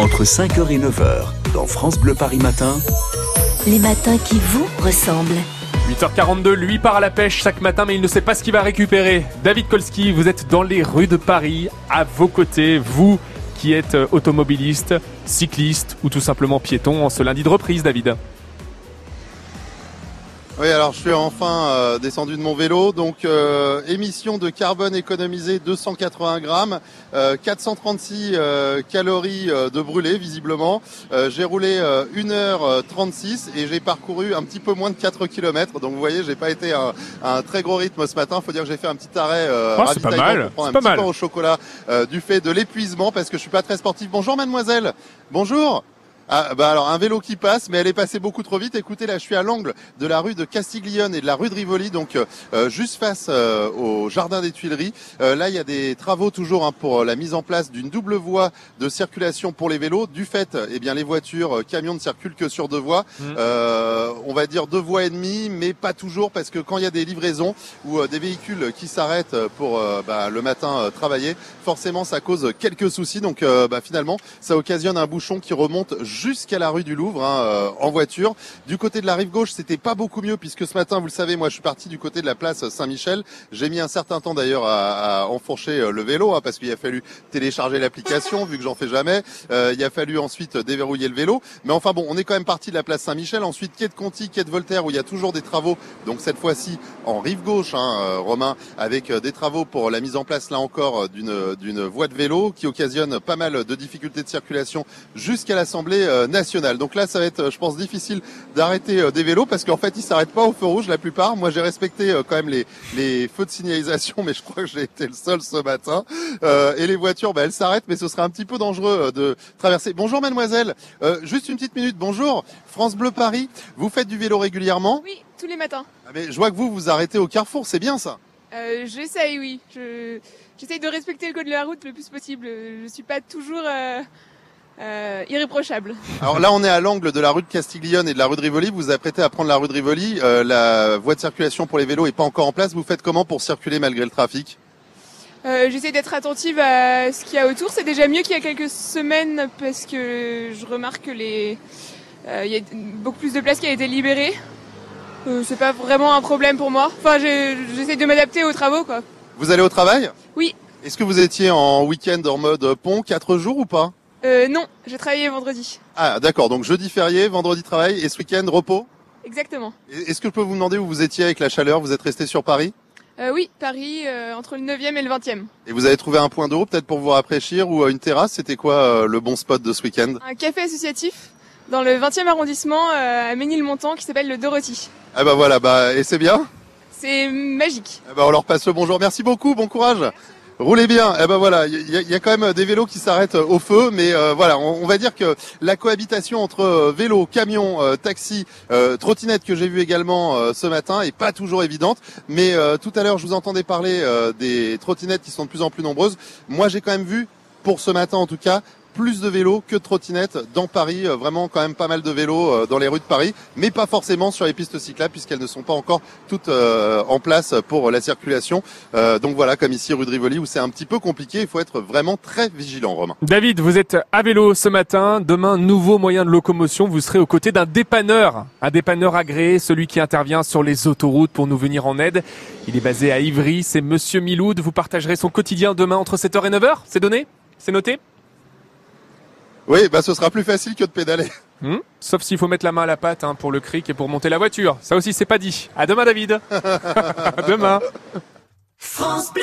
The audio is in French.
entre 5h et 9h dans France Bleu Paris Matin. Les matins qui vous ressemblent. 8h42, lui part à la pêche chaque matin, mais il ne sait pas ce qu'il va récupérer. David Kolski, vous êtes dans les rues de Paris, à vos côtés, vous qui êtes automobiliste, cycliste ou tout simplement piéton en ce lundi de reprise, David. Oui, alors je suis enfin euh, descendu de mon vélo. Donc euh, émission de carbone économisée 280 grammes, euh, 436 euh, calories euh, de brûlé visiblement. j'ai roulé 1h36 et j'ai parcouru un petit peu moins de 4 km. Donc vous voyez, j'ai pas été un, un, très gros rythme ce matin. Faut dire que j'ai fait un petit arrêt oh, c'est pas mal. pour prendre un pas petit mal. pain au chocolat du fait de l'épuisement parce que je suis pas très sportif. Bonjour mademoiselle. Bonjour. Ah, bah alors un vélo qui passe, mais elle est passée beaucoup trop vite. Écoutez, là, je suis à l'angle de la rue de Castiglione et de la rue de Rivoli, donc euh, juste face euh, au jardin des Tuileries. Euh, là, il y a des travaux toujours hein, pour la mise en place d'une double voie de circulation pour les vélos. Du fait, eh bien, les voitures, camions ne circulent que sur deux voies. Mmh. on va dire deux voies et demie, mais pas toujours, parce que quand il y a des livraisons ou des véhicules qui s'arrêtent pour bah, le matin travailler, forcément, ça cause quelques soucis. Donc, bah, finalement, ça occasionne un bouchon qui remonte jusqu'à la rue du Louvre hein, euh, en voiture. Du côté de la rive gauche, c'était pas beaucoup mieux puisque ce matin, vous le savez, moi je suis parti du côté de la place Saint-Michel. J'ai mis un certain temps d'ailleurs à, à, enfourcher euh, le vélo hein, parce qu'il a fallu télécharger l'application vu que j'en fais jamais. Euh, il a fallu ensuite déverrouiller le vélo. Mais enfin bon, on est quand même parti de la place Saint-Michel. Ensuite, quai de Conti, quai de Voltaire où il y a toujours des travaux. Donc cette fois-ci en rive gauche, hein, euh, Romain, avec des travaux pour la mise en place là encore d'une d'une voie de vélo qui occasionne pas mal de difficultés de circulation jusqu'à l'Assemblée nationale. Donc là, ça va être, je pense, difficile d'arrêter des vélos parce qu'en fait, ils s'arrêtent pas au feu rouge la plupart. Moi, j'ai respecté quand même les, les feux de signalisation, mais je crois que j'ai été le seul ce matin. Euh, et les voitures, bah, elles s'arrêtent, mais ce serait un petit peu dangereux de traverser. Bonjour, mademoiselle. Euh, juste une petite minute. Bonjour, France Bleu Paris. Vous faites du vélo régulièrement? Oui, tous les matins. Ah, mais je vois que vous vous arrêtez au carrefour. C'est bien ça? Euh, J'essaye, oui. Je... J'essaye de respecter le code de la route le plus possible. Je suis pas toujours euh, irréprochable. Alors là, on est à l'angle de la rue de Castiglione et de la rue de Rivoli. Vous vous apprêtez à prendre la rue de Rivoli. Euh, la voie de circulation pour les vélos est pas encore en place. Vous faites comment pour circuler malgré le trafic? Euh, J'essaie d'être attentive à ce qu'il y a autour. C'est déjà mieux qu'il y a quelques semaines parce que je remarque que les il y a beaucoup plus de place qui a été libérée. C'est pas vraiment un problème pour moi. Enfin, j'essaie de m'adapter aux travaux, quoi. Vous allez au travail? Oui. Est-ce que vous étiez en week-end en mode pont, quatre jours ou pas? Euh, non, j'ai travaillé vendredi. Ah d'accord, donc jeudi férié, vendredi travail et ce week-end repos Exactement. Est-ce que je peux vous demander où vous étiez avec la chaleur? Vous êtes resté sur Paris? Euh, Oui, Paris, euh, entre le 9e et le 20e. Et vous avez trouvé un point d'eau peut-être pour vous rafraîchir ou une terrasse? C'était quoi euh, le bon spot de ce week-end? Un café associatif dans le 20e arrondissement euh, à Ménilmontant qui s'appelle le Dorothy. Ah bah voilà, bah et c'est bien? C'est magique. Ah bah on leur passe le bonjour. Merci beaucoup, bon courage. Roulez bien. Eh ben voilà, il y, a quand même des vélos qui s'arrêtent au feu, mais euh, voilà, on, on, va dire que la cohabitation entre vélo, camion, euh, taxi, euh, trottinette que j'ai vu également ce matin est pas toujours évidente. Mais tout à l'heure, je vous entendais parler des trottinettes qui sont de plus en plus nombreuses. Moi, j'ai quand même vu, pour ce matin en tout cas, plus de vélos que de trottinettes dans Paris. Vraiment quand même pas mal de vélos dans les rues de Paris, mais pas forcément sur les pistes cyclables puisqu'elles ne sont pas encore toutes euh, en place pour la circulation. Euh, donc voilà, comme ici rue de Rivoli où c'est un petit peu compliqué, il faut être vraiment très vigilant, Romain. David, vous êtes à vélo ce matin. Demain, nouveau moyen de locomotion. Vous serez aux côtés d'un dépanneur, un dépanneur agréé, celui qui intervient sur les autoroutes pour nous venir en aide. Il est basé à Ivry. C'est Monsieur Miloud. Vous partagerez son quotidien demain entre 7h et 9h. C'est donné? C'est noté? Oui, bah ce sera plus facile que de pédaler. Mmh. Sauf s'il faut mettre la main à la pâte hein, pour le cric et pour monter la voiture. Ça aussi, c'est pas dit. À demain, David. à demain. France Bleu.